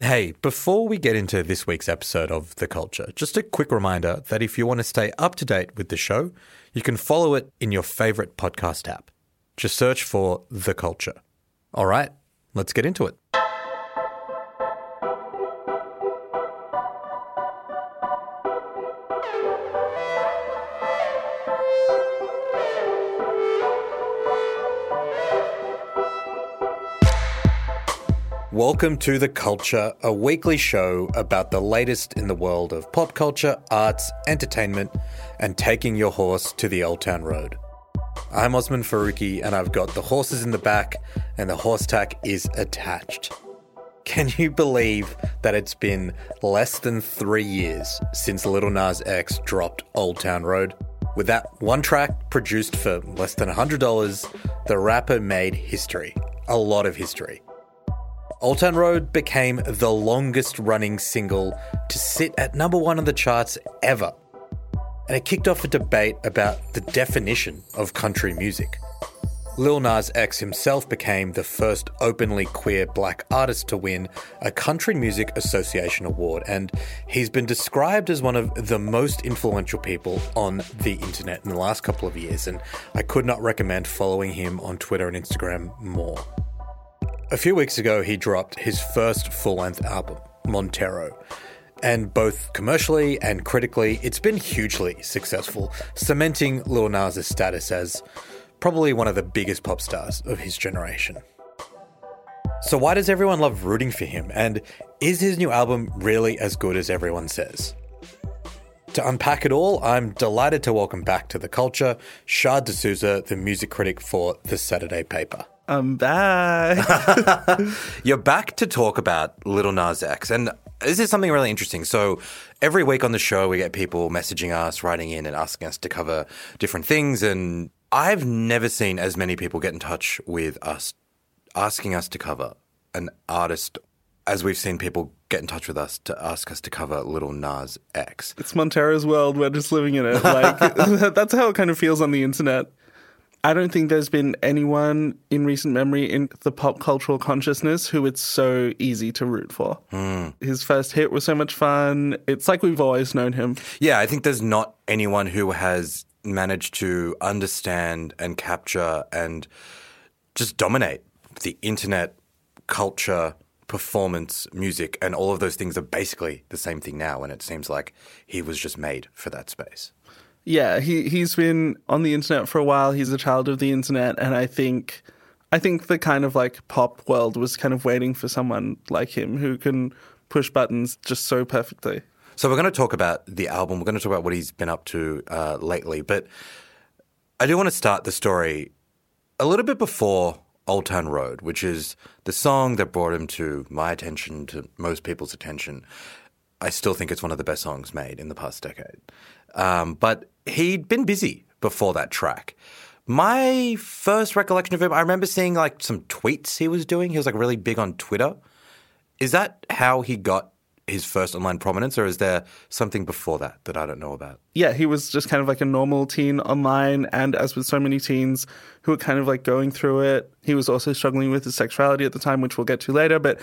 Hey, before we get into this week's episode of The Culture, just a quick reminder that if you want to stay up to date with the show, you can follow it in your favorite podcast app. Just search for The Culture. All right, let's get into it. Welcome to The Culture, a weekly show about the latest in the world of pop culture, arts, entertainment, and taking your horse to the Old Town Road. I'm Osman Faruqi, and I've got the horses in the back, and the horse tack is attached. Can you believe that it's been less than three years since Little Nas X dropped Old Town Road? With that one track produced for less than $100, the rapper made history. A lot of history. Old Road became the longest running single to sit at number one on the charts ever. And it kicked off a debate about the definition of country music. Lil Nas X himself became the first openly queer black artist to win a Country Music Association award, and he's been described as one of the most influential people on the internet in the last couple of years, and I could not recommend following him on Twitter and Instagram more. A few weeks ago, he dropped his first full length album, Montero. And both commercially and critically, it's been hugely successful, cementing Lil Nas' status as probably one of the biggest pop stars of his generation. So, why does everyone love rooting for him? And is his new album really as good as everyone says? To unpack it all, I'm delighted to welcome back to the culture Shard D'Souza, the music critic for the Saturday paper. I'm back. You're back to talk about Little Nas X. And this is something really interesting. So every week on the show, we get people messaging us, writing in, and asking us to cover different things. And I've never seen as many people get in touch with us, asking us to cover an artist as we've seen people get in touch with us to ask us to cover Little Nas X. it's Montero's world. We're just living in it. Like that's how it kind of feels on the internet. I don't think there's been anyone in recent memory in the pop cultural consciousness who it's so easy to root for. Hmm. His first hit was so much fun. It's like we've always known him. Yeah, I think there's not anyone who has managed to understand and capture and just dominate the internet culture, performance, music, and all of those things are basically the same thing now. And it seems like he was just made for that space. Yeah, he he's been on the internet for a while. He's a child of the internet, and I think I think the kind of like pop world was kind of waiting for someone like him who can push buttons just so perfectly. So we're going to talk about the album. We're going to talk about what he's been up to uh, lately. But I do want to start the story a little bit before Old Town Road, which is the song that brought him to my attention, to most people's attention. I still think it's one of the best songs made in the past decade. Um, but he'd been busy before that track. My first recollection of him, I remember seeing like some tweets he was doing. He was like really big on Twitter. Is that how he got his first online prominence, or is there something before that that I don't know about? Yeah, he was just kind of like a normal teen online, and as with so many teens who were kind of like going through it, he was also struggling with his sexuality at the time, which we'll get to later. But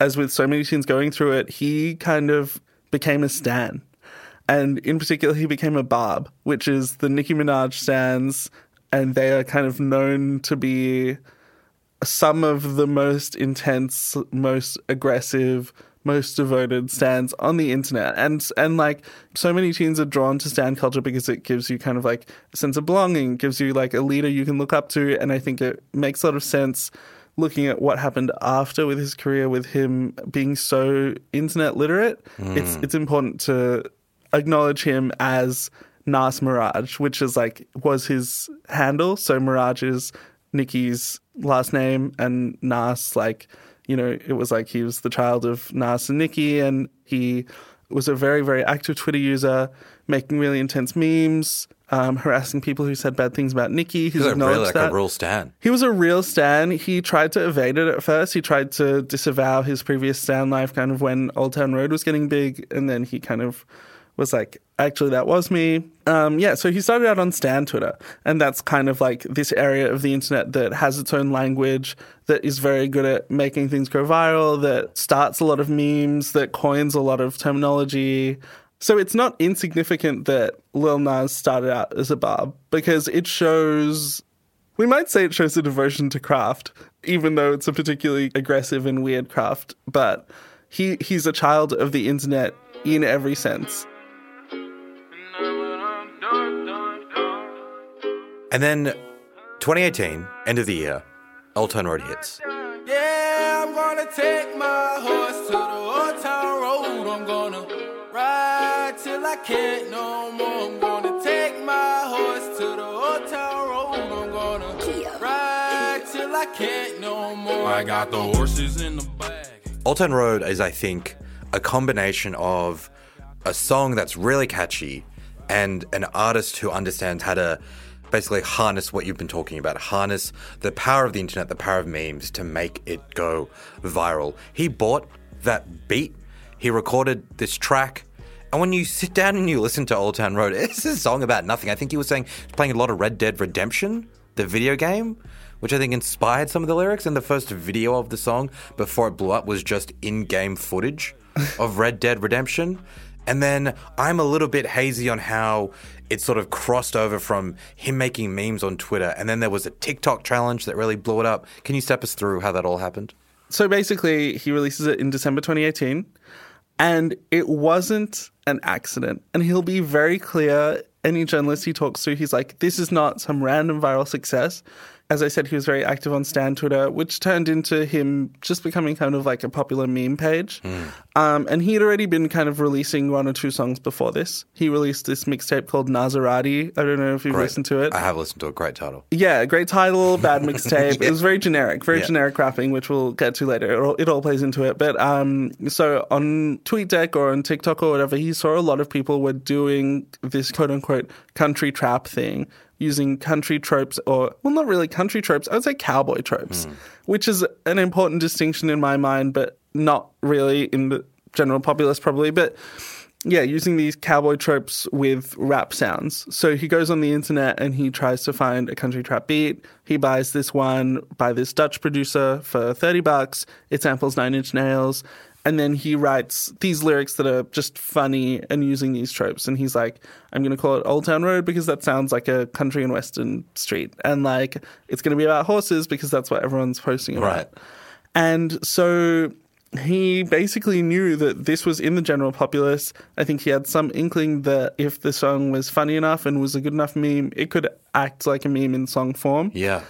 as with so many teens going through it, he kind of became a stan. And in particular, he became a barb, which is the Nicki Minaj stands, and they are kind of known to be some of the most intense, most aggressive, most devoted stands on the internet. And and like so many teens are drawn to stand culture because it gives you kind of like a sense of belonging, gives you like a leader you can look up to, and I think it makes a lot of sense looking at what happened after with his career with him being so internet literate. It's mm. it's important to acknowledge him as Nas Mirage, which is like was his handle. So Mirage is Nikki's last name, and Nas like you know it was like he was the child of Nas and Nikki, and he was a very very active Twitter user, making really intense memes, um, harassing people who said bad things about. Who's He's like really like that. a real stan. He was a real Stan. He tried to evade it at first. He tried to disavow his previous Stan life kind of when Old Town Road was getting big, and then he kind of was like, actually, that was me. Um, yeah, so he started out on Stan Twitter, and that's kind of like this area of the internet that has its own language, that is very good at making things go viral, that starts a lot of memes, that coins a lot of terminology. So it's not insignificant that Lil Nas started out as a barb because it shows, we might say it shows a devotion to craft, even though it's a particularly aggressive and weird craft. But he he's a child of the internet in every sense. And then 2018, end of the year, Old Town Road hits. Yeah, I'm gonna take my horse to the old town road. I'm gonna ride till I can't no more. I'm gonna take my horse to the old town road. I'm gonna ride till I can't no more. I got the horses in the bag. Old Town Road is, I think, a combination of a song that's really catchy and an artist who understands how to basically harness what you've been talking about, harness the power of the internet, the power of memes to make it go viral. He bought that beat, he recorded this track. And when you sit down and you listen to Old Town Road, it's a song about nothing. I think he was saying he's playing a lot of Red Dead Redemption, the video game, which I think inspired some of the lyrics. And the first video of the song before it blew up was just in game footage of Red Dead Redemption. And then I'm a little bit hazy on how it sort of crossed over from him making memes on Twitter. And then there was a TikTok challenge that really blew it up. Can you step us through how that all happened? So basically, he releases it in December 2018, and it wasn't an accident. And he'll be very clear. Any journalist he talks to, he's like, this is not some random viral success. As I said, he was very active on Stan Twitter, which turned into him just becoming kind of like a popular meme page. Um, and he had already been kind of releasing one or two songs before this. He released this mixtape called Nazarati. I don't know if you've Great. listened to it. I have listened to a great title. Yeah, great title, bad mixtape. Yeah. It was very generic, very Yeah. generic rapping, which we'll get to later. It all, it all plays into it. But um, so on TweetDeck or on TikTok or whatever, he saw a lot of people were doing this quote unquote country trap thing using country tropes or, well, not really country tropes. I would say cowboy tropes, hmm. which is an important distinction in my mind, but not really in the general populace, probably. But yeah, using these cowboy tropes with rap sounds. So he goes on the internet and he tries to find a country trap beat. He buys this one by this Dutch producer for 30 bucks. It samples Nine Inch Nails. And then he writes these lyrics that are just funny and using these tropes. And he's like, I'm going to call it Old Town Road because that sounds like a country and western street. And like, it's going to be about horses because that's what everyone's posting about. Right. And so he basically knew that this was in the general populace. I think he had some inkling that if the song was funny enough and was a good enough meme, it could act like a meme in song form. Yeah.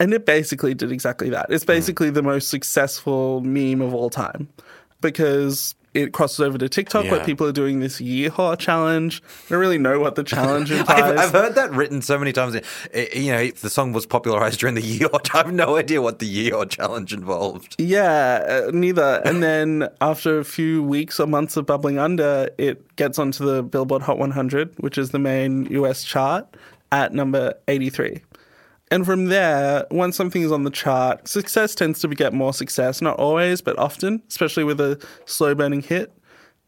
And it basically did exactly that. It's basically the most successful meme of all time because it crosses over to TikTok where people are doing this yeehaw challenge. I don't really know what the challenge implies. I've, I've heard that written so many times. Eh, You know, the song was popularized during the Yeehaw. I have no idea what the Yeehaw challenge involved. Yeah, uh, neither. And then after a few weeks or months of bubbling under, it gets onto the Billboard Hot 100, which is the main US chart, at number 83. And from there, once something is on the chart, success tends to get more success. Not always, but often, especially with a slow burning hit.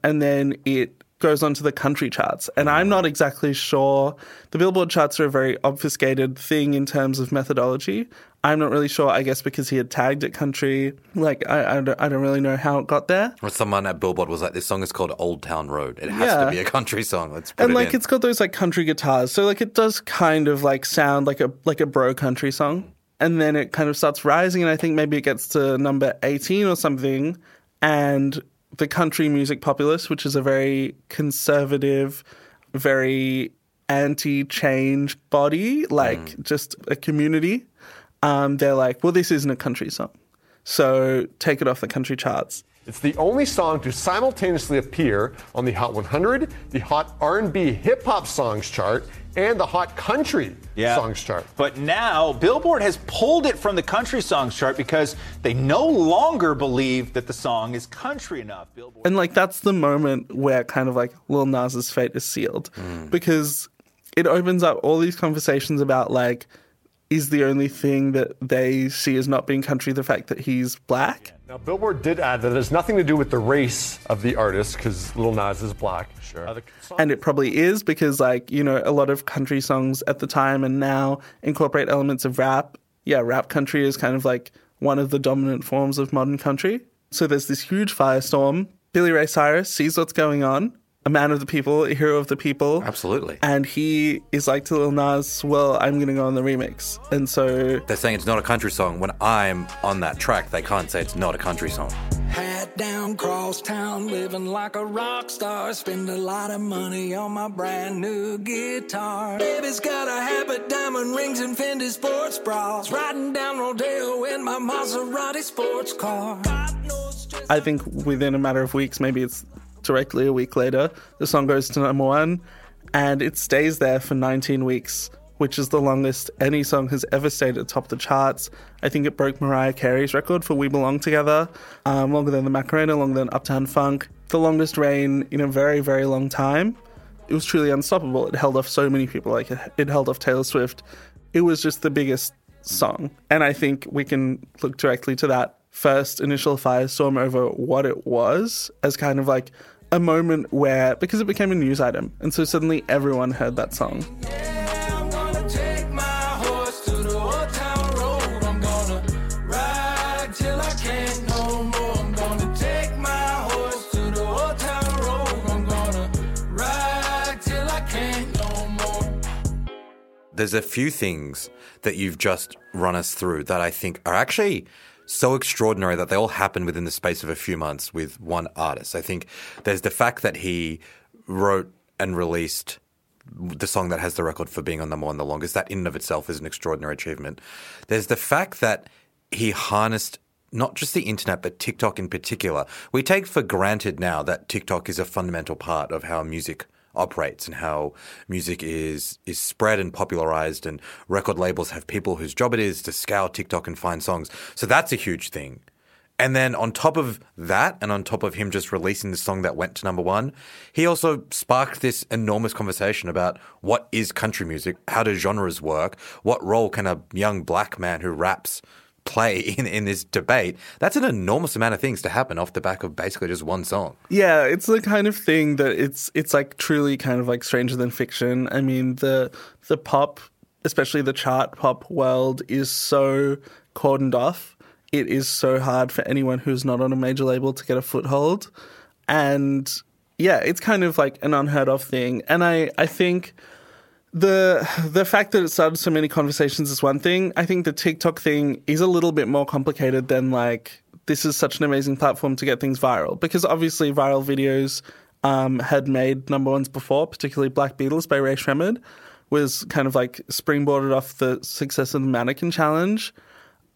And then it goes onto the country charts. And I'm not exactly sure. The Billboard charts are a very obfuscated thing in terms of methodology. I'm not really sure, I guess, because he had tagged it country. Like, I, I, don't, I don't really know how it got there. Or someone at Billboard was like, "This song is called Old Town Road. It has Yeah. to be a country song. Let's put and it like in." it's got those like country guitars so like it does kind of like sound like a like a bro country song and then it kind of starts rising and i think maybe it gets to number 18 or something and the country music populace which is a very conservative very anti-change body like just a community um, they're like well this isn't a country song. So take it off the country charts. It's the only song to simultaneously appear on the Hot 100, the Hot R&B Hip Hop Songs chart, and the Hot Country Songs chart. But now Billboard has pulled it from the country songs chart because they no longer believe that the song is country enough. Billboard. And like that's the moment where kind of like Lil Nas's fate is sealed hmm. because it opens up all these conversations about like is the only thing that they see as not being country the fact that he's black Now, Billboard did add that it has nothing to do with the race of the artist because Lil Nas is black. Sure. Uh, the And it probably is because, like, you know, a lot of country songs at the time and now incorporate elements of rap. Yeah, rap country is kind of like one of the dominant forms of modern country. So there's this huge firestorm. Billy Ray Cyrus sees what's going on, a man of the people, a hero of the people. Absolutely. And he is like to Lil Nas, well, I'm going to go on the remix. And so, They're saying it's not a country song. When I'm on that track, they can't say it's not a country song. Hat down, cross town, living like a rock star. Spend a lot of money on my brand new guitar. Baby's got a habit, diamond rings, and Fendi sports bras. Riding down Rodeo in my Maserati sports car. God knows just I think within a matter of weeks, maybe it's directly a week later, the song goes to number one and it stays there for 19 weeks, which is the longest any song has ever stayed at the top of the charts. I think it broke Mariah Carey's record for We Belong Together, um, longer than the Macarena, longer than Uptown Funk, the longest reign in a very, very long time. It was truly unstoppable. It held off so many people, like it, it held off Taylor Swift. It was just the biggest song. And I think we can look directly to that first initial firestorm over what it was as kind of like a moment where, because it became a news item. And so suddenly everyone heard that song. I'm gonna take my horse to the old town road. I'm gonna ride till I can't no more. I'm gonna take my horse to the old town road. I'm gonna ride till I can't no more. There's a few things that you've just run us through that I think are actually so extraordinary that they all happen within the space of a few months with one artist. I think there's the fact that he wrote and released the song that has the record for being on number one the longest. That in and of itself is an extraordinary achievement. There's the fact that he harnessed not just the internet, but TikTok in particular. We take for granted now that TikTok is a fundamental part of how music operates and how music is is spread and popularized and record labels have people whose job it is to scour TikTok and find songs. So that's a huge thing. And then on top of that, and on top of him just releasing the song that went to number one, he also sparked this enormous conversation about what is country music, how do genres work, what role can a young black man who raps play in, in this debate. That's an enormous amount of things to happen off the back of basically just one song. Yeah, it's the kind of thing that it's it's like truly kind of like stranger than fiction. I mean, the the pop, especially the chart pop world is so cordoned off. It is so hard for anyone who's not on a major label to get a foothold. And yeah, it's kind of like an unheard of thing. And I I think the the fact that it started so many conversations is one thing. I think the TikTok thing is a little bit more complicated than like this is such an amazing platform to get things viral because obviously viral videos um, had made number ones before, particularly Black Beatles by Ray Shremmerd was kind of like springboarded off the success of the Mannequin Challenge.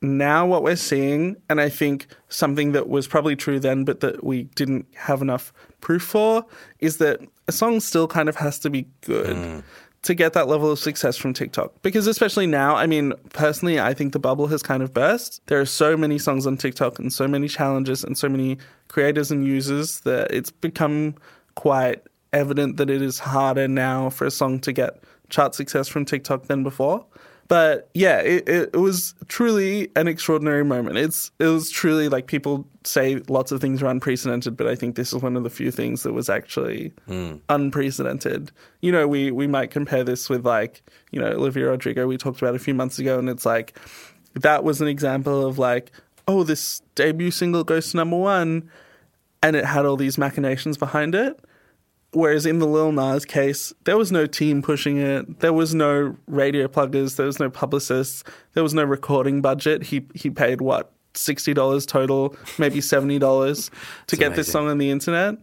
Now what we're seeing, and I think something that was probably true then, but that we didn't have enough proof for, is that a song still kind of has to be good to get that level of success from TikTok. Because especially now, I mean, personally, I think the bubble has kind of burst. There are so many songs on TikTok and so many challenges and so many creators and users that it's become quite evident that it is harder now for a song to get chart success from TikTok than before. But yeah, it, it, was truly an extraordinary moment. It's it was truly like people say lots of things are unprecedented, but I think this is one of the few things that was actually hmm. unprecedented. You know, we we might compare this with like you know Olivia Rodrigo we talked about a few months ago, and it's like that was an example of like oh this debut single goes to number one, and it had all these machinations behind it. Whereas in the Lil Nas case, there was no team pushing it. There was no radio pluggers. There was no publicists. There was no recording budget. He he paid what sixty dollars total, maybe seventy dollars to get this song on the internet.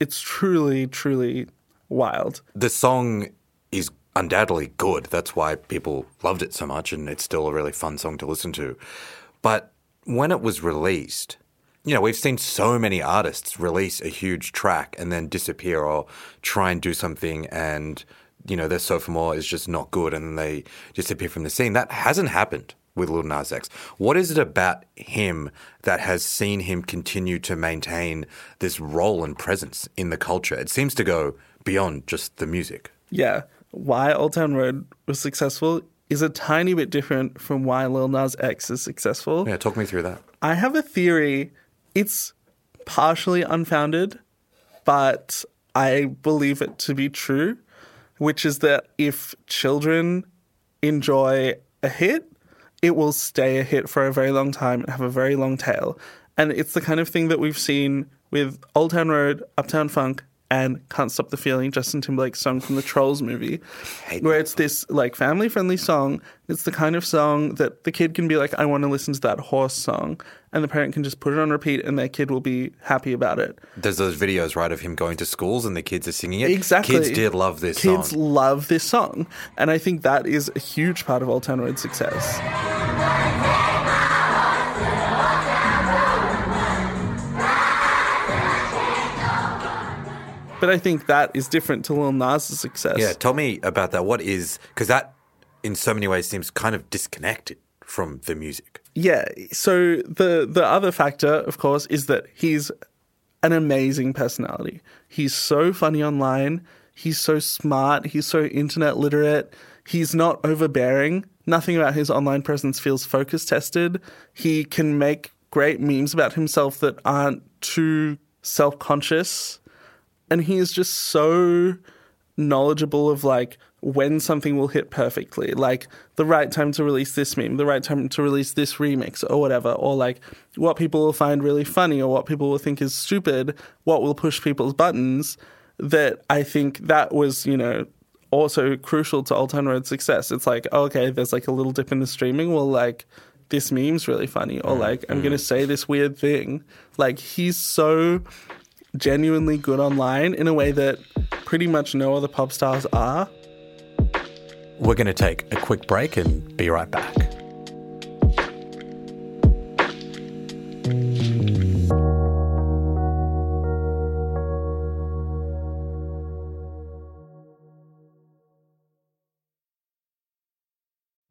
It's truly, truly wild. The song is undoubtedly good. That's why people loved it so much, and it's still a really fun song to listen to. But when it was released, you know, we've seen so many artists release a huge track and then disappear or try and do something and, you know, their sophomore is just not good and then they disappear from the scene. That hasn't happened with Lil Nas X. What is it about him that has seen him continue to maintain this role and presence in the culture? It seems to go beyond just the music. Yeah, why Old Town Road was successful is a tiny bit different from why Lil Nas X is successful. Yeah, talk me through that. I have a theory it's partially unfounded, but I believe it to be true, which is that if children enjoy a hit, it will stay a hit for a very long time and have a very long tail. And it's the kind of thing that we've seen with Old Town Road, Uptown Funk, and Can't Stop the Feeling, Justin Timberlake's song from the Trolls movie, where it's this like family friendly song. It's the kind of song that the kid can be like, I want to listen to that horse song. And the parent can just put it on repeat and their kid will be happy about it. There's those videos, right, of him going to schools and the kids are singing it. Exactly. Kids did love this song. Kids song. love this song. And I think that is a huge part of Town Road's success. But I think that is different to Lil Nas' success. Yeah, tell me about that. What is because that, in so many ways, seems kind of disconnected from the music. Yeah. So the the other factor, of course, is that he's an amazing personality. He's so funny online. He's so smart. He's so internet literate. He's not overbearing. Nothing about his online presence feels focus tested. He can make great memes about himself that aren't too self conscious. And he is just so knowledgeable of like when something will hit perfectly, like the right time to release this meme, the right time to release this remix or whatever, or like what people will find really funny or what people will think is stupid, what will push people's buttons. That I think that was, you know, also crucial to Old Town Road's success. It's like, okay, there's like a little dip in the streaming. Well, like this meme's really funny, or mm, like I'm mm. gonna say this weird thing. Like he's so genuinely good online in a way that pretty much no other pop stars are. We're going to take a quick break and be right back.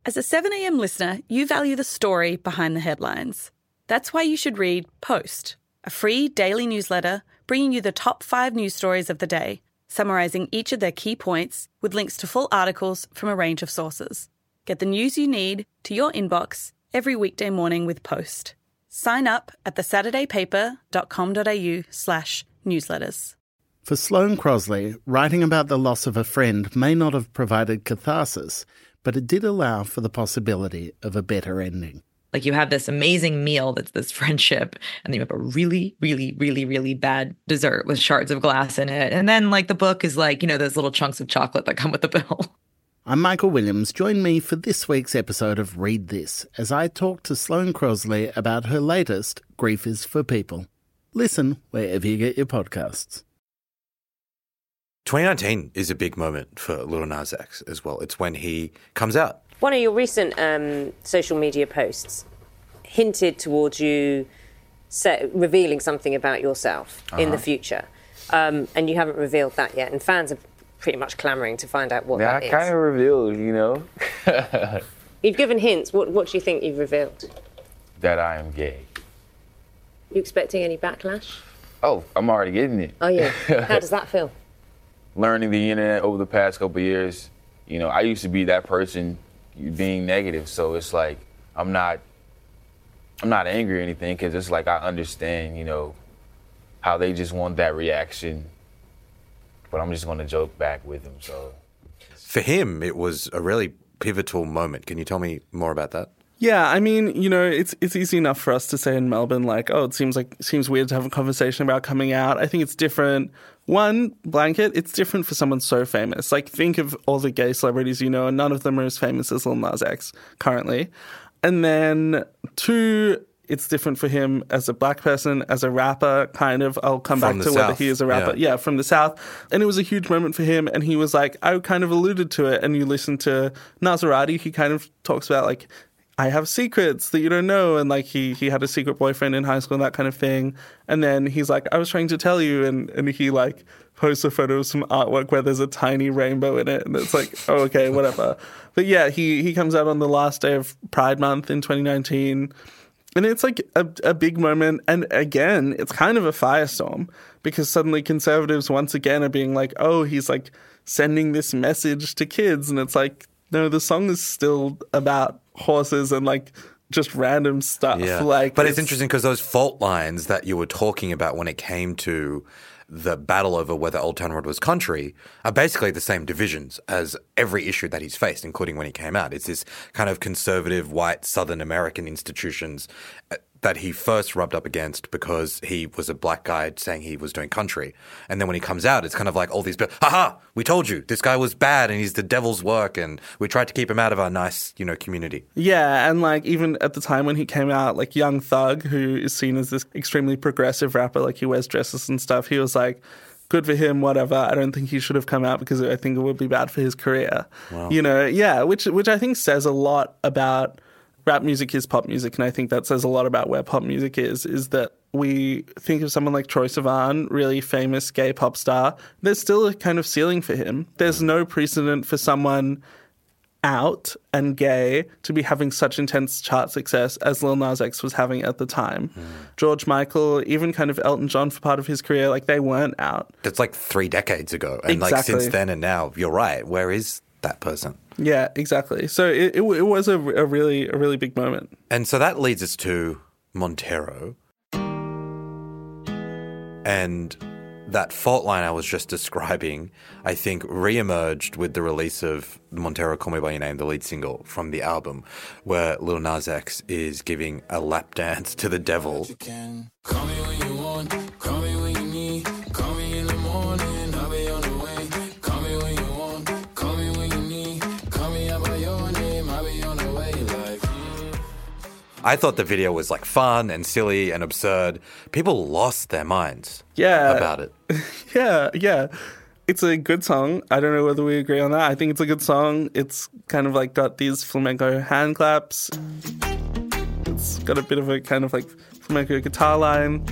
As a 7am listener, you value the story behind the headlines. That's why you should read Post, a free daily newsletter bringing you the top five news stories of the day, summarising each of their key points with links to full articles from a range of sources. Get the news you need to your inbox every weekday morning with Post. Sign up at thesaturdaypaper.com.au slash newsletters. For Sloane Crosley, writing about the loss of a friend may not have provided catharsis, but it did allow for the possibility of a better ending. Like you have this amazing meal that's this friendship, and then you have a really, really, really, really bad dessert with shards of glass in it. And then like the book is like, you know, those little chunks of chocolate that come with the bill. I'm Michael Williams. Join me for this week's episode of Read This as I talk to Sloane Crosley about her latest, Grief is for People. Listen wherever you get your podcasts. 2019 is a big moment for Lil Nas X as well. It's when he comes out. One of your recent um, social media posts hinted towards you se- revealing something about yourself in the future, um, and you haven't revealed that yet. And fans are pretty much clamoring to find out what Yeah, that I is. kind of revealed, you know, You've given hints. What, what do you think you've revealed? that I am gay. you expecting any backlash? Oh, I'm already getting it. Oh yeah. How does that feel? Learning the internet over the past couple years, you know, I used to be that person being negative, so it's like I'm not, I'm not angry or anything, because it's like I understand, you know, how they just want that reaction, but I'm just gonna joke back with them. So For him, it was a really pivotal moment. Can you tell me more about that? Yeah, I mean, you know, it's it's easy enough for us to say in Melbourne, like, oh, it seems like seems weird to have a conversation about coming out. I think it's different. One blanket, it's different for someone so famous. Like, think of all the gay celebrities you know, and none of them are as famous as Lil Nas X currently. And then two, it's different for him as a black person, as a rapper. Kind of, I'll come From back to whether he is a rapper. yeah. yeah, from the South. And it was a huge moment for him. And he was like, I kind of alluded to it. And you listen to Nazarati, he kind of talks about like, I have secrets that you don't know. And like he, he had a secret boyfriend in high school and that kind of thing. And then he's like, I was trying to tell you. And, and he like posts a photo of some artwork where there's a tiny rainbow in it. And it's like, oh, okay, whatever. But yeah, he, he comes out on the last day of Pride Month in 2019. And it's like a, a big moment. And again, it's kind of a firestorm because suddenly conservatives once again are being like, oh, he's like sending this message to kids. And it's like, no, the song is still about horses and like just random stuff. Yeah. Like, but it's, interesting because those fault lines that you were talking about when it came to the battle over whether Old Town Road was country are basically the same divisions as every issue that he's faced, including when he came out. It's this kind of conservative, white, Southern American institutions uh, that he first rubbed up against because he was a black guy saying he was doing country. And then when he comes out, it's kind of like all these people, haha, we told you this guy was bad and he's the devil's work and we tried to keep him out of our nice, you know, community. Yeah, and like even at the time when he came out, like Young Thug, who is seen as this extremely progressive rapper, like he wears dresses and stuff, he was like, good for him, whatever. I don't think he should have come out because I think it would be bad for his career. Wow. You know, yeah, which which I think says a lot about rap music is pop music, and I think that says a lot about where pop music is. Is that we think of someone like Troy Sivan, really famous gay pop star. There's still a kind of ceiling for him. There's no precedent for someone out and gay to be having such intense chart success as Lil Nas X was having at the time. Hmm. George Michael, even kind of Elton John for part of his career, like they weren't out. That's like three decades ago. And like Exactly. since then and now, you're right. Where is that person? Yeah, exactly. So it, it, it was a, a really a really big moment. And so that leads us to Montero. And that fault line I was just describing, I think, re-emerged with the release of Montero Call Me By Your Name, the lead single from the album, where Lil Nas X is giving a lap dance to the devil. I thought the video was like fun and silly and absurd. People lost their minds Yeah. about it. Yeah, yeah. It's a good song. I don't know whether we agree on that. I think it's a good song. It's kind of like got these flamenco hand claps. It's got a bit of a kind of like flamenco guitar line.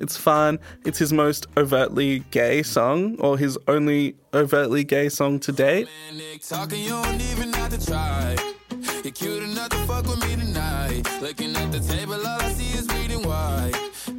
It's fun. It's his most overtly gay song, or his only overtly gay song to date. Nick talking, you don't even have to try. You're cute enough to fuck with me tonight. Looking at the table, all I see is reading white.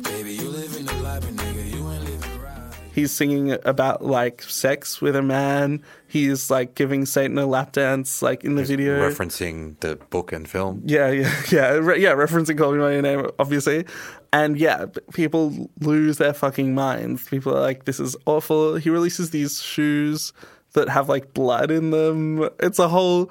Baby, you living the life, but nigga, you ain't living right. He's singing about like sex with a man. He's like giving Satan a lap dance, like in the video. Referencing the book and film. Yeah, yeah, yeah, re- yeah. Referencing "Call Me by Your Name," obviously, and yeah, people lose their fucking minds. People are like, "This is awful." He releases these shoes that have like blood in them. It's a whole,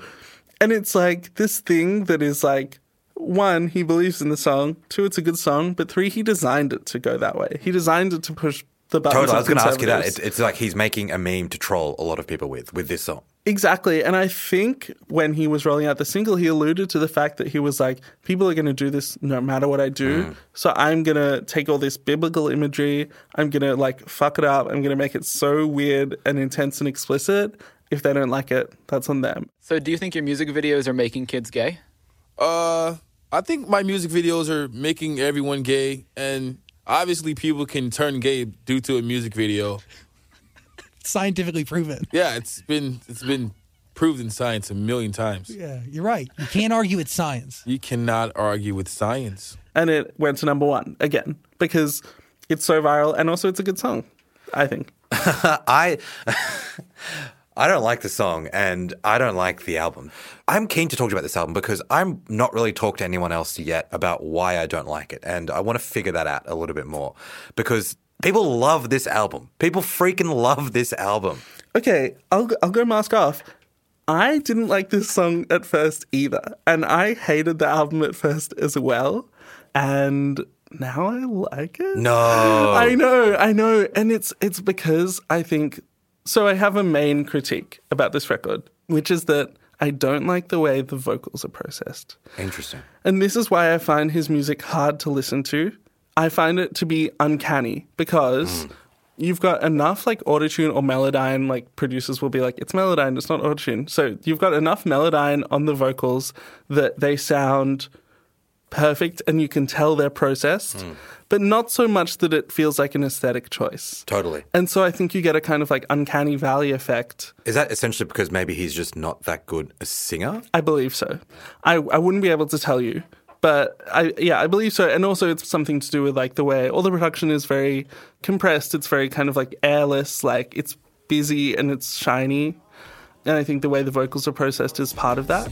and it's like this thing that is like. One, he believes in the song. Two, it's a good song. But three, he designed it to go that way. He designed it to push the buttons. Totally. I was going to ask you that. It's, it's like he's making a meme to troll a lot of people with, with this song. Exactly. And I think when he was rolling out the single, he alluded to the fact that he was like, people are going to do this no matter what I do. So I'm going to take all this biblical imagery. I'm going to like fuck it up. I'm going to make it so weird and intense and explicit. If they don't like it, that's on them. So, do you think your music videos are making kids gay? Uh, I think my music videos are making everyone gay, and obviously people can turn gay due to a music video. Scientifically proven. Yeah, it's been it's been proved in science a million times. Yeah, you're right. You can't argue with science. You cannot argue with science. And it went to number one again because it's so viral and also it's a good song, I think. I I don't like the song and I don't like the album. I'm keen to talk to you about this album because I'm not really talked to anyone else yet about why I don't like it. And I want to figure that out a little bit more because people love this album. People freaking love this album. Okay, I'll I'll go mask off. I didn't like this song at first either, and I hated the album at first as well. And now I like it. No. I know, I know, and it's it's because I think so. I have a main critique about this record, which is that I don't like the way the vocals are processed. Interesting. And this is why I find his music hard to listen to. I find it to be uncanny because hmm. you've got enough like autotune or melodyne, like producers will be like, it's melodyne, it's not autotune. So you've got enough melodyne on the vocals that they sound perfect and you can tell they're processed, hmm. but not so much that it feels like an aesthetic choice. Totally. And so I think you get a kind of like uncanny valley effect Is that essentially because maybe he's just not that good a singer? I believe so. I, I wouldn't be able to tell you, but I yeah I believe so. And also it's something to do with like the way all the production is very compressed. It's very kind of like airless. Like it's busy and it's shiny. And I think the way the vocals are processed is part of that.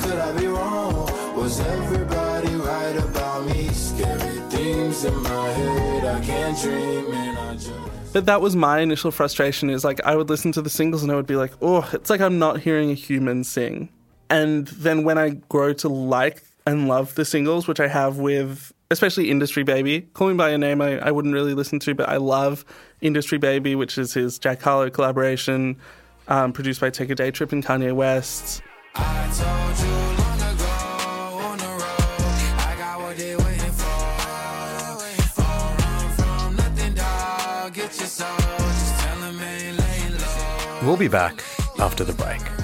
Could I be wrong? Was everybody right about me? Scary things in my head, I can't dream and I just. But that was my initial frustration is like I would listen to the singles and I would be like, oh, it's like I'm not hearing a human sing. And then when I grow to like and love the singles, which I have with especially Industry Baby, Call Me By Your Name, I, I wouldn't really listen to, but I love Industry Baby, which is his Jack Harlow collaboration, um, produced by Take a Day Trip and Kanye West. I told you after the on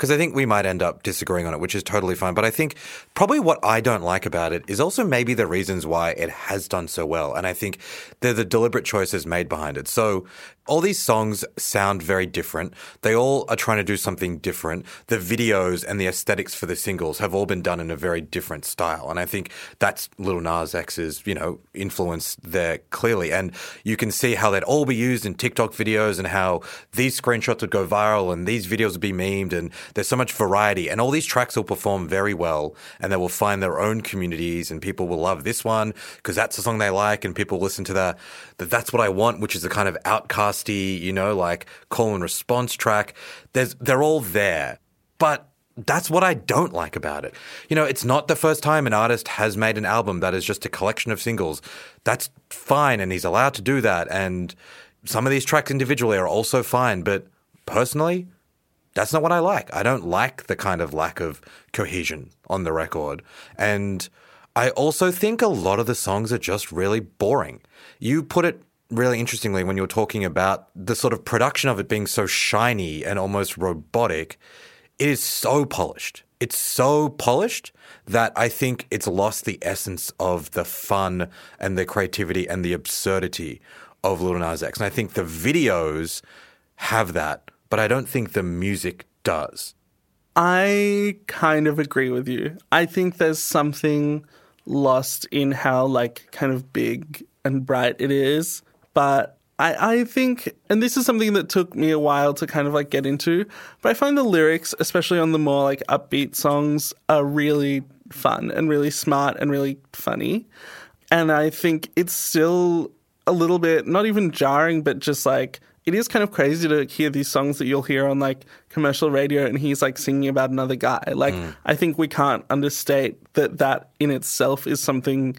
because I think we might end up disagreeing on it, which is totally fine. But I think probably what I don't like about it is also maybe the reasons why it has done so well. And I think they're the deliberate choices made behind it. So all these songs sound very different. They all are trying to do something different. The videos and the aesthetics for the singles have all been done in a very different style. And I think that's Little Nas X's, you know, influence there clearly. And you can see how they'd all be used in TikTok videos and how these screenshots would go viral and these videos would be memed and there's so much variety and all these tracks will perform very well and they will find their own communities and people will love this one because that's the song they like and people listen to that that that's what I want which is a kind of outcasty you know like call and response track there's they're all there but that's what I don't like about it. You know, it's not the first time an artist has made an album that is just a collection of singles. That's fine, and he's allowed to do that. And some of these tracks individually are also fine, but personally, that's not what I like. I don't like the kind of lack of cohesion on the record. And I also think a lot of the songs are just really boring. You put it really interestingly when you were talking about the sort of production of it being so shiny and almost robotic. It is so polished. It's so polished that I think it's lost the essence of the fun and the creativity and the absurdity of Lil Nas X. And I think the videos have that, but I don't think the music does. I kind of agree with you. I think there's something lost in how like kind of big and bright it is, but I, I think, and this is something that took me a while to kind of like get into, but I find the lyrics, especially on the more like upbeat songs, are really fun and really smart and really funny. And I think it's still a little bit, not even jarring, but just like, it is kind of crazy to hear these songs that you'll hear on like commercial radio and he's like singing about another guy. Like, mm. I think we can't understate that that in itself is something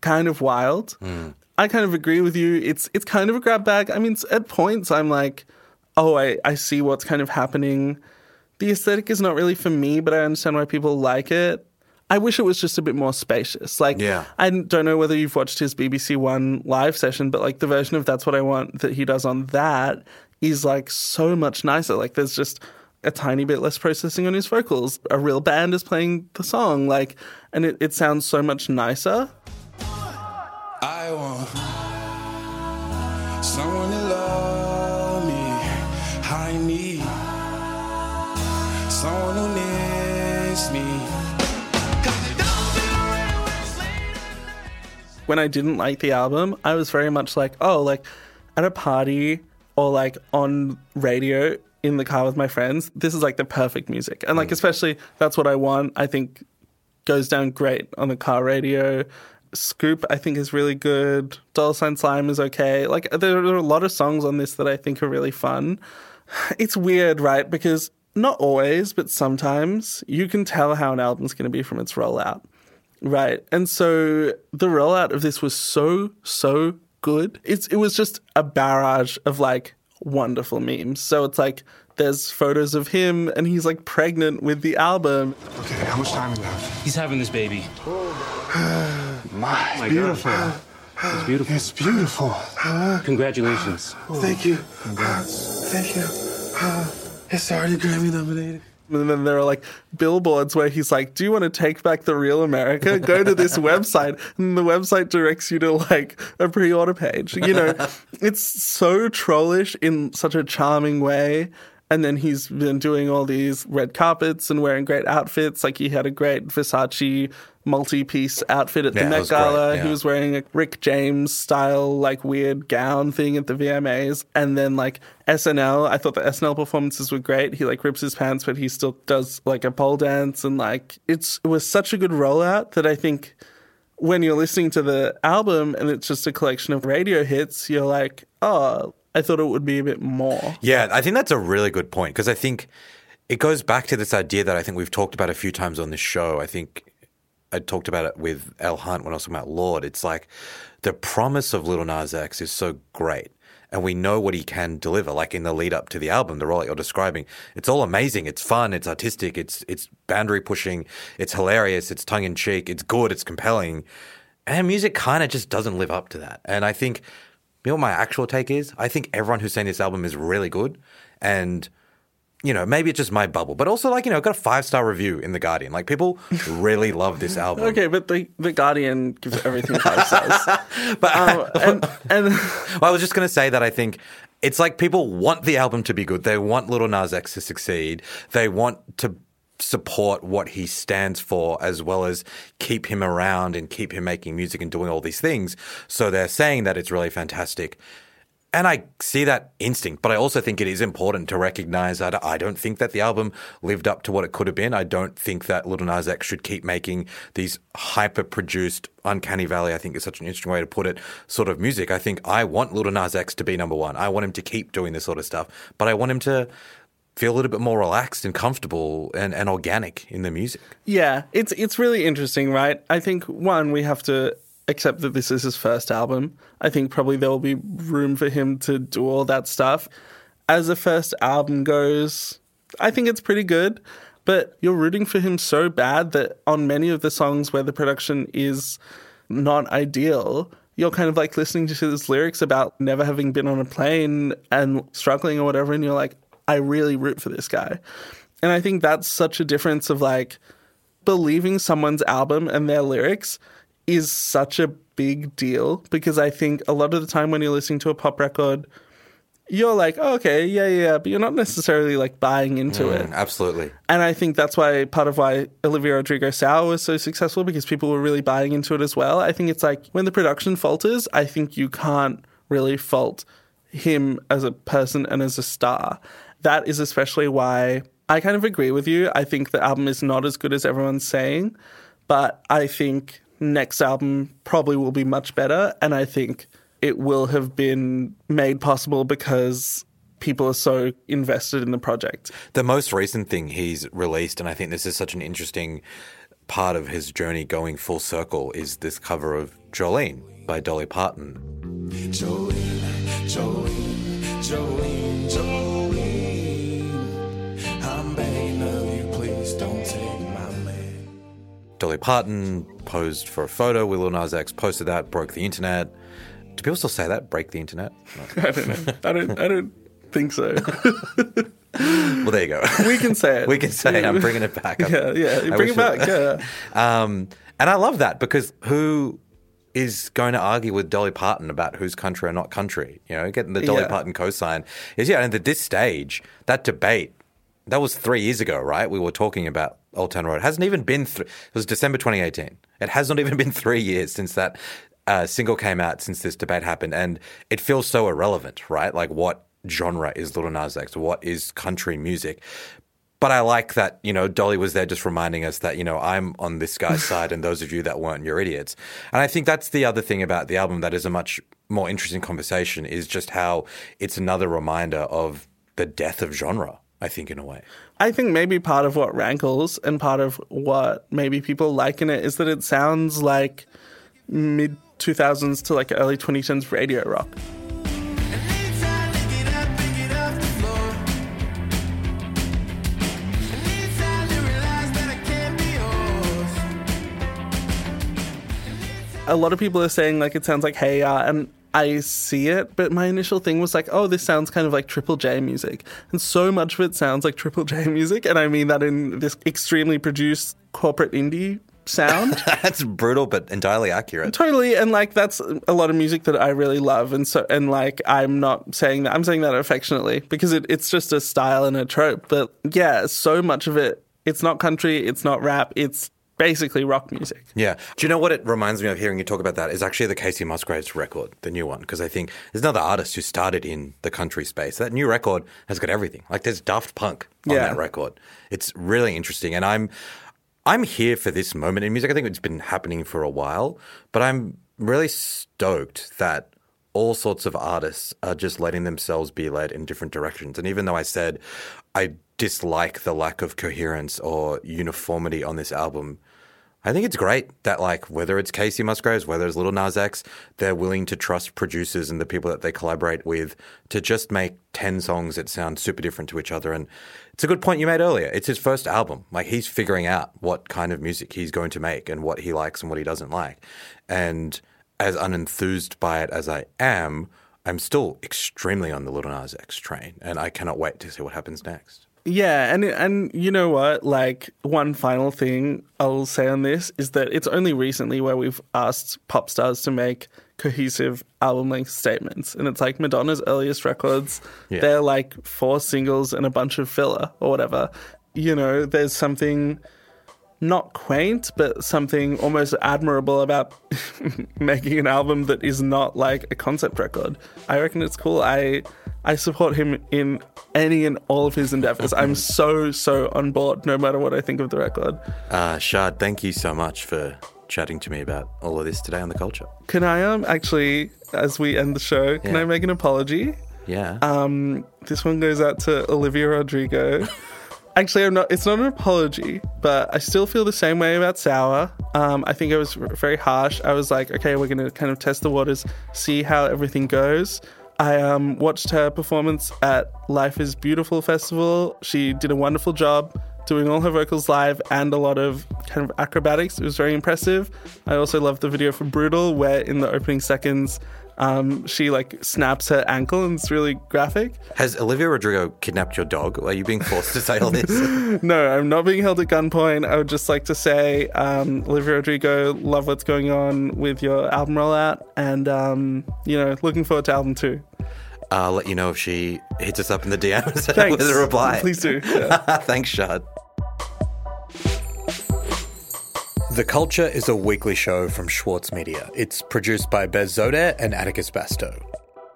kind of wild. Mm. I kind of agree with you. It's it's kind of a grab bag. I mean, at points I'm like, oh, I, I see what's kind of happening. The aesthetic is not really for me, but I understand why people like it. I wish it was just a bit more spacious. Like, Yeah. I don't know whether you've watched his BBC One live session, but like the version of That's What I Want that he does on that is like so much nicer. Like, there's just a tiny bit less processing on his vocals. A real band is playing the song, like, and it, it sounds so much nicer. When I didn't like the album, I was very much like, oh, like at a party or like on radio in the car with my friends, this is like the perfect music. And like, mm. especially that's what I want. I think goes down great on the car radio. Scoop, I think, is really good. Dollar Sign Slime is okay. Like, there are a lot of songs on this that I think are really fun. It's weird, right? Because not always, but sometimes you can tell how an album's going to be from its rollout. Right. And so the rollout of this was so, so good. It's it was just a barrage of like wonderful memes. So it's like there's photos of him and he's like pregnant with the album. Okay, how much time do we have? He's having this baby. My, my beautiful. It's beautiful. It's beautiful. Congratulations. Thank you. Congrats. Thank you. It's already Grammy nominated. And then there are like billboards where he's like, Do you want to take back the real America? Go to this website. And the website directs you to like a pre order page. You know, it's so trollish in such a charming way. And then he's been doing all these red carpets and wearing great outfits. Like he had a great Versace multi-piece outfit at the Yeah, it Met was great, Gala. yeah. He was wearing a Rick James style like weird gown thing at the VMAs. And then like SNL, I thought the SNL performances were great. He like rips his pants, but he still does like a pole dance and like it's it was such a good rollout that I think when you're listening to the album and it's just a collection of radio hits, you're like, oh, I thought it would be a bit more. Yeah, I think that's a really good point because I think it goes back to this idea that I think we've talked about a few times on this show. I think I talked about it with Al Hunt when I was talking about Lorde. It's like the promise of Lil Nas X is so great. And we know what he can deliver, like in the lead up to the album, the role that you're describing. It's all amazing. It's fun. It's artistic. It's it's boundary pushing. It's hilarious. It's tongue in cheek. It's good. It's compelling. And music kind of just doesn't live up to that. And I think, you know what my actual take is? I think everyone who's saying this album is really good. And, you know, maybe it's just my bubble, but also like, you know, got a five star review in The Guardian. Like people really love this album. Okay, but the, the Guardian gives everything five stars. But Um, and, and well, I was just going to say that I think it's like people want the album to be good. They want Lil Nas X to succeed. They want to support what he stands for as well as keep him around and keep him making music and doing all these things. So they're saying that it's really fantastic. And I see that instinct, but I also think it is important to recognize that I don't think that the album lived up to what it could have been. I don't think that Lil Nas X should keep making these hyper produced, uncanny valley, I think is such an interesting way to put it, sort of music. I think I want Lil Nas X to be number one. I want him to keep doing this sort of stuff, but I want him to feel a little bit more relaxed and comfortable and, and organic in the music. Yeah, it's it's really interesting, right? I think one we have to accept that this is his first album. I think probably there will be room for him to do all that stuff. As the first album goes, I think it's pretty good, but you're rooting for him so bad that on many of the songs where the production is not ideal, you're kind of like listening to his lyrics about never having been on a plane and struggling or whatever, and you're like, I really root for this guy. And I think that's such a difference of like believing someone's album and their lyrics is such a big deal because I think a lot of the time when you're listening to a pop record, you're like, oh, okay, yeah, yeah, but you're not necessarily like buying into it. Mm, absolutely. And I think that's why part of why Olivia Rodrigo Sour was so successful because people were really buying into it as well. I think it's like when the production falters, I think you can't really fault him as a person and as a star. That is especially why I kind of agree with you. I think the album is not as good as everyone's saying, but I think next album probably will be much better. And I think it will have been made possible because people are so invested in the project. The most recent thing he's released, and I think this is such an interesting part of his journey going full circle, is this cover of Jolene by Dolly Parton. Jolene, Jolene, Jolene, Jolene. Dolly Parton posed for a photo with Lil Nas X, posted that, broke the internet. Do people still say that? Break the internet? I don't know. I don't. I don't think so. well, there you go. We can say it. we can say it. I'm bringing it back. Yeah, yeah. I Bring it back. Yeah. um, and I love that because who is going to argue with Dolly Parton about who's country or not country? You know, getting the Dolly Yeah. Parton cosign is yeah. And at this stage, that debate that was three years ago, right? We were talking about Old Town Road. It hasn't even been. Th- it was December 2018. It has not even been three years since that uh, single came out. Since this debate happened, and it feels so irrelevant, right? Like what genre is Lil Nas X? What is country music? But I like that, you know, Dolly was there just reminding us that, you know, I'm on this guy's side and those of you that weren't, you're idiots. And I think that's the other thing about the album that is a much more interesting conversation is just how it's another reminder of the death of genre, I think, in a way. I think maybe part of what rankles and part of what maybe people like in it is that it sounds like mid 2000s to like early 2010s radio rock. a lot of people are saying like it sounds like Hey Ya, and I see it, but my initial thing was like, oh, this sounds kind of like Triple J music. And so much of it sounds like Triple J music, and I mean that in this extremely produced corporate indie sound. That's brutal, but entirely accurate. Totally, and like that's a lot of music that I really love, and so and like I'm not saying that I'm saying that affectionately because it, it's just a style and a trope. But yeah, so much of it, it's not country, it's not rap, it's basically rock music. Yeah. Do you know what it reminds me of hearing you talk about that is actually the Kacey Musgraves record, the new one, because I think there's another artist who started in the country space. That new record has got everything. Like there's Daft Punk on Yeah. that record. It's really interesting, and I'm I'm here for this moment in music. I think it's been happening for a while, but I'm really stoked that all sorts of artists are just letting themselves be led in different directions. And even though I said I dislike the lack of coherence or uniformity on this album, I think it's great that like whether it's Kacey Musgraves, whether it's Lil Nas X, they're willing to trust producers and the people that they collaborate with to just make ten songs that sound super different to each other. And it's a good point you made earlier. It's his first album. Like he's figuring out what kind of music he's going to make and what he likes and what he doesn't like. And as unenthused by it as I am, I'm still extremely on the Lil Nas X train, and I cannot wait to see what happens next. Yeah, and and you know what? Like one final thing I'll say on this is that it's only recently where we've asked pop stars to make cohesive album length statements, and it's like Madonna's earliest records. Yeah. They're like four singles and a bunch of filler or whatever. You know, there's something not quaint, but something almost admirable about making an album that is not like a concept record. I reckon it's cool. I I support him in any and all of his endeavors. I'm so so on board, no matter what I think of the record. Uh, Shard, thank you so much for chatting to me about all of this today on the culture. Can I um actually, as we end the show, can Yeah. I make an apology? Yeah. Um, this one goes out to Olivia Rodrigo. Actually, I'm not. It's not an apology, but I still feel the same way about Sour. Um, I think I was very harsh. I was like, okay, we're gonna kind of test the waters, see how everything goes. I um, watched her performance at Life is Beautiful festival. She did a wonderful job doing all her vocals live and a lot of kind of acrobatics. It was very impressive. I also loved the video for Brutal, where in the opening seconds, um, she like snaps her ankle and it's really graphic. Has Olivia Rodrigo kidnapped your dog? Are you being forced to say all this? no, I'm not being held at gunpoint. I would just like to say, um, Olivia Rodrigo, love what's going on with your album rollout, and um, you know, looking forward to album two. I'll let you know if she hits us up in the DMs Thanks. with a reply. Please do. Yeah. Thanks, Shard. The Culture is a weekly show from Schwartz Media. It's produced by Bez Zoder and Atticus Basto.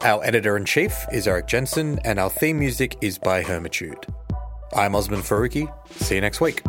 Our editor in chief is Eric Jensen, and our theme music is by Hermitude. I'm Osman Faruqi. See you next week.